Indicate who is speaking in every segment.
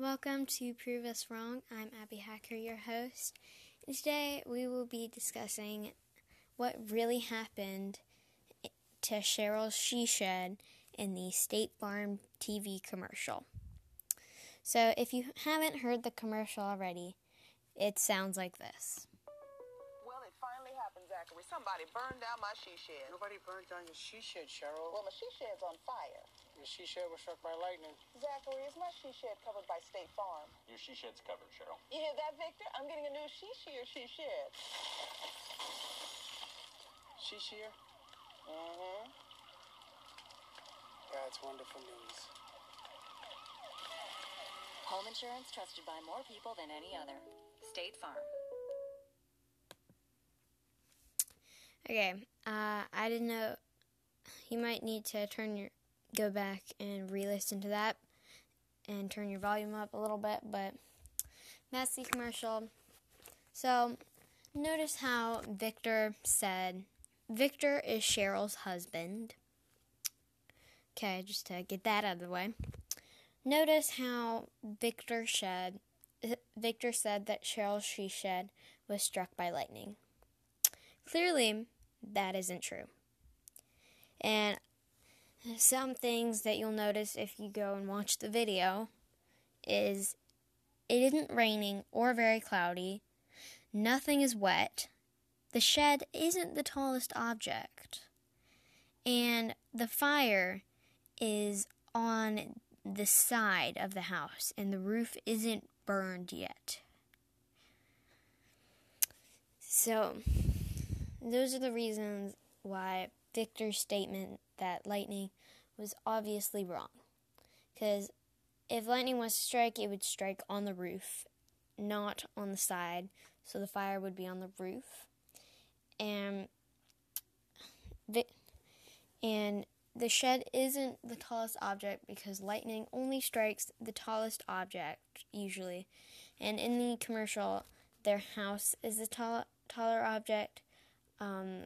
Speaker 1: Welcome to Prove Us Wrong. I'm Abby Hacker, your host. And today we will be discussing what really happened to Cheryl's She Shed in the State Farm TV commercial. So, if you haven't heard the commercial already, it sounds like this.
Speaker 2: Well, it finally happened, Zachary. Somebody burned down my she shed.
Speaker 3: Nobody burned down your she shed, Cheryl.
Speaker 2: Well, my she shed's on fire.
Speaker 3: Your she shed was struck by lightning.
Speaker 2: Zachary, is my she shed covered by State Farm?
Speaker 4: Your she shed's covered, Cheryl.
Speaker 2: You hear that, Victor? I'm getting a new she shear she shed.
Speaker 3: She shear?
Speaker 2: Mm-hmm.
Speaker 3: That's wonderful news.
Speaker 5: Home insurance trusted by more people than any other. State Farm.
Speaker 1: Okay, uh, I didn't know. You might need to turn your go back and re-listen to that and turn your volume up a little bit, but the commercial. So, notice how Victor said Victor is Cheryl's husband. Okay, just to get that out of the way. Notice how Victor said Victor said that Cheryl's she shed was struck by lightning. Clearly, that isn't true. And some things that you'll notice if you go and watch the video is it isn't raining or very cloudy. Nothing is wet. The shed isn't the tallest object. And the fire is on the side of the house, and the roof isn't burned yet. So, those are the reasons why Victor's statement that lightning was obviously wrong. Because if lightning was to strike, it would strike on the roof, not on the side. So the fire would be on the roof. And the, and the shed isn't the tallest object because lightning only strikes the tallest object usually. And in the commercial, their house is the tall, taller object. Um,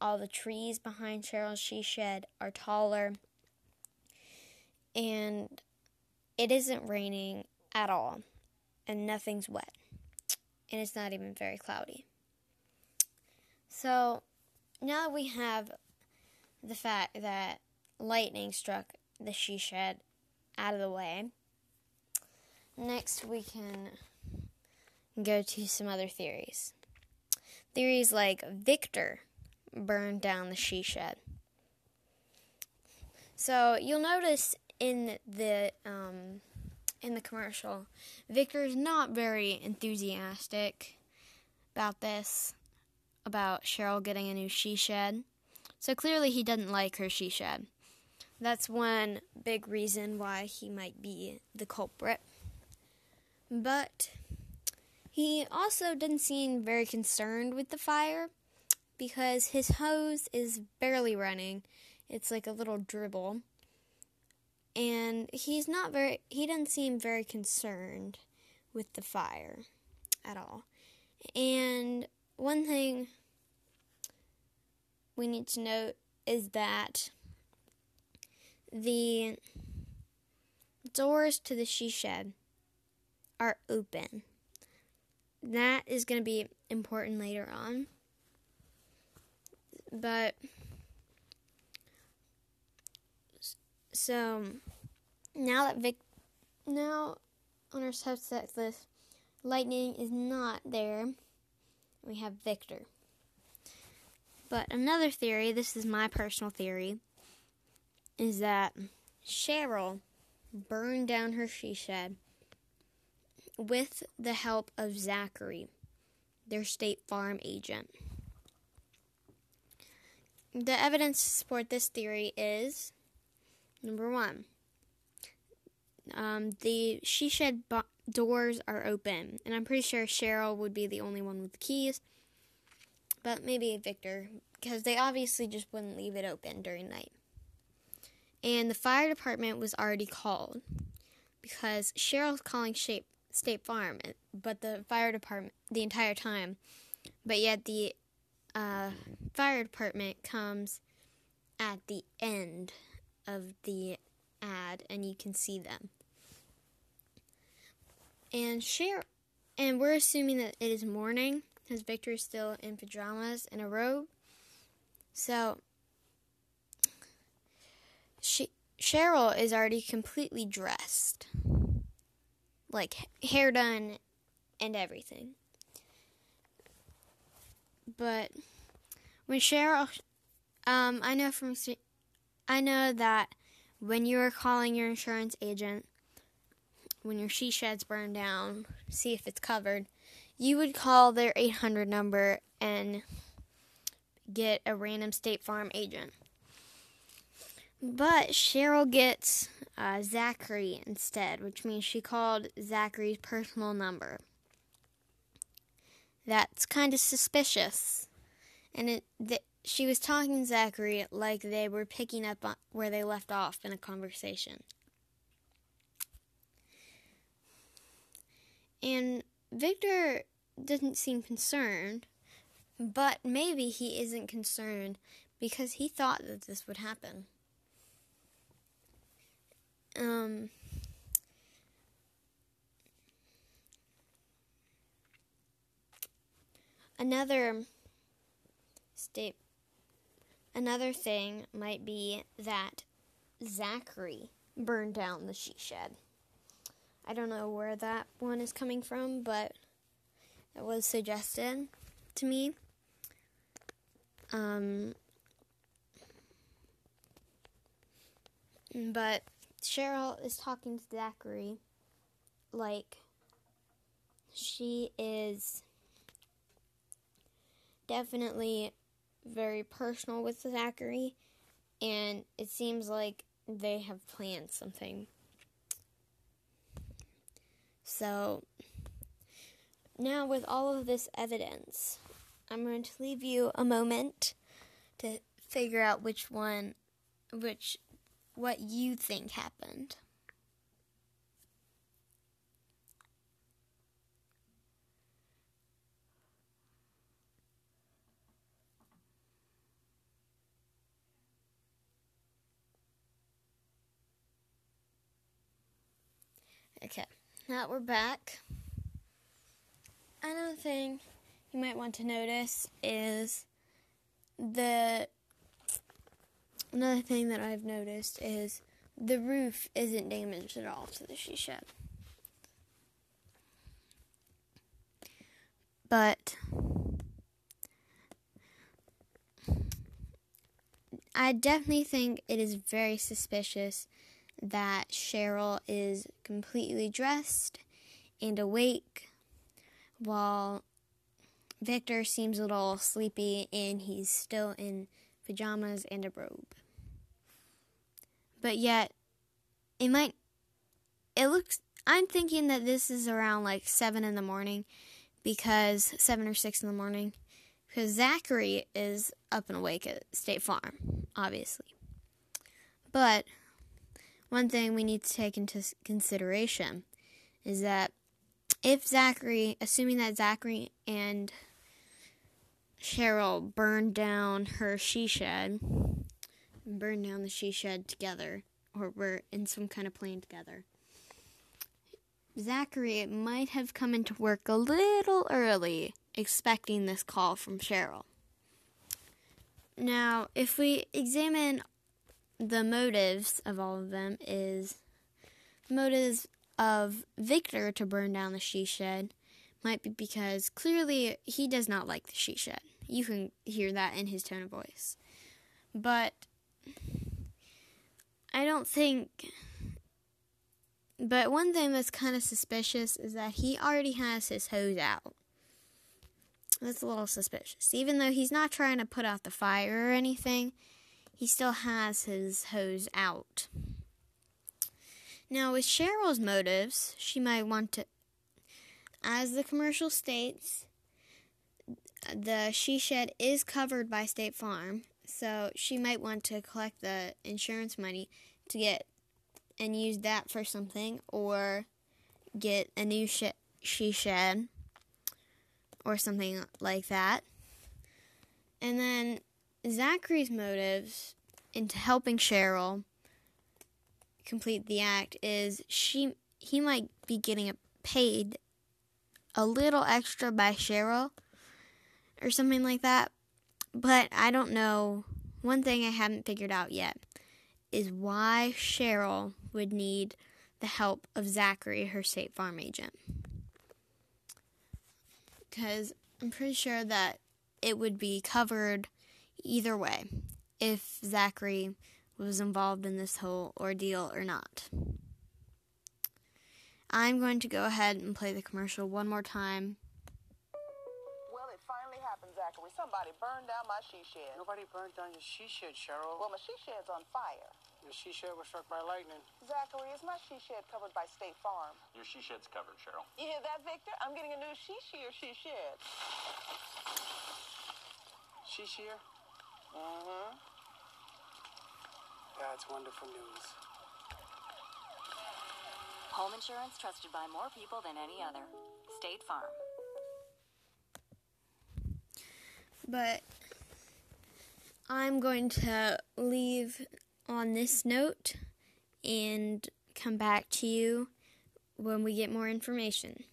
Speaker 1: all the trees behind Cheryl's She Shed are taller. And it isn't raining at all. And nothing's wet. And it's not even very cloudy. So now that we have the fact that lightning struck the she shed out of the way, next we can go to some other theories. Theories like Victor burned down the she shed. So you'll notice in the um, in the commercial, Victor's not very enthusiastic about this, about Cheryl getting a new she shed. So clearly he doesn't like her she shed. That's one big reason why he might be the culprit. But he also didn't seem very concerned with the fire because his hose is barely running. It's like a little dribble. And he's not very, he doesn't seem very concerned with the fire at all. And one thing we need to note is that the doors to the she shed are open. That is going to be important later on. But so now that Vic now on our subset list, lightning is not there. We have Victor. But another theory, this is my personal theory, is that Cheryl burned down her she shed with the help of Zachary, their State Farm agent. The evidence to support this theory is number one, um, the she shed bo- doors are open, and I'm pretty sure Cheryl would be the only one with the keys, but maybe Victor, because they obviously just wouldn't leave it open during night. And the fire department was already called because Cheryl's calling State State Farm, but the fire department the entire time, but yet the uh, fire department comes at the end of the ad and you can see them. and Cheryl, and we're assuming that it is morning because Victor is still in pajamas and a robe. So she Cheryl is already completely dressed, like hair done and everything. But when Cheryl, um, I know from I know that when you are calling your insurance agent, when your she shed's burned down, see if it's covered, you would call their 800 number and get a random State Farm agent. But Cheryl gets uh, Zachary instead, which means she called Zachary's personal number. That's kind of suspicious. And it, th- she was talking to Zachary like they were picking up on where they left off in a conversation. And Victor doesn't seem concerned, but maybe he isn't concerned because he thought that this would happen. Um, another state another thing might be that Zachary burned down the she shed. I don't know where that one is coming from, but it was suggested to me. Um, but Cheryl is talking to Zachary like she is definitely very personal with Zachary, and it seems like they have planned something. So, now with all of this evidence, I'm going to leave you a moment to figure out which one, which, what you think happened. Okay, now we're back. Another thing you might want to notice is the another thing that I've noticed is the roof isn't damaged at all to the she shed. But I definitely think it is very suspicious that Cheryl is completely dressed and awake while Victor seems a little sleepy and he's still in pajamas and a robe. But yet, it might, it looks, I'm thinking that this is around like 7 in the morning because 7 or 6 in the morning because Zachary is up and awake at State Farm, obviously. But one thing we need to take into consideration is that if Zachary, assuming that Zachary and Cheryl burned down her she shed, burned down the she shed together, or were in some kind of plane together, Zachary might have come into work a little early, expecting this call from Cheryl. Now, if we examine the motives of all of them is motives of Victor to burn down the she shed might be because clearly he does not like the she shed. You can hear that in his tone of voice. But I don't think. But one thing that's kind of suspicious is that he already has his hose out. That's a little suspicious. Even though he's not trying to put out the fire or anything, he still has his hose out. Now, with Cheryl's motives, she might want to, as the commercial states, the she shed is covered by State Farm, so she might want to collect the insurance money to get and use that for something, or get a new sh- she shed, or something like that. And then Zachary's motives into helping Cheryl complete the act is she he might be getting paid a little extra by Cheryl or something like that. But I don't know. One thing I haven't figured out yet is why Cheryl would need the help of Zachary, her State Farm agent. Because I'm pretty sure that it would be covered either way if Zachary was involved in this whole ordeal or not. I'm going to go ahead and play the commercial one more time.
Speaker 2: Well, it finally happened, Zachary. Somebody burned down my she shed.
Speaker 3: Nobody burned down your she shed, Cheryl.
Speaker 2: Well, my she shed's on fire.
Speaker 3: Your she shed was struck by lightning.
Speaker 2: Zachary, is my she shed covered by State Farm?
Speaker 4: Your she shed's covered, Cheryl.
Speaker 2: You hear that, Victor? I'm getting a new she shear she shed.
Speaker 3: She shear?
Speaker 2: Mm-hmm.
Speaker 3: That's wonderful news.
Speaker 5: Home insurance trusted by more people than any other. State Farm.
Speaker 1: But I'm going to leave on this note and come back to you when we get more information.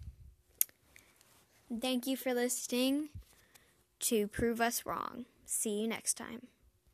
Speaker 1: Thank you for listening to Prove Us Wrong. See you next time.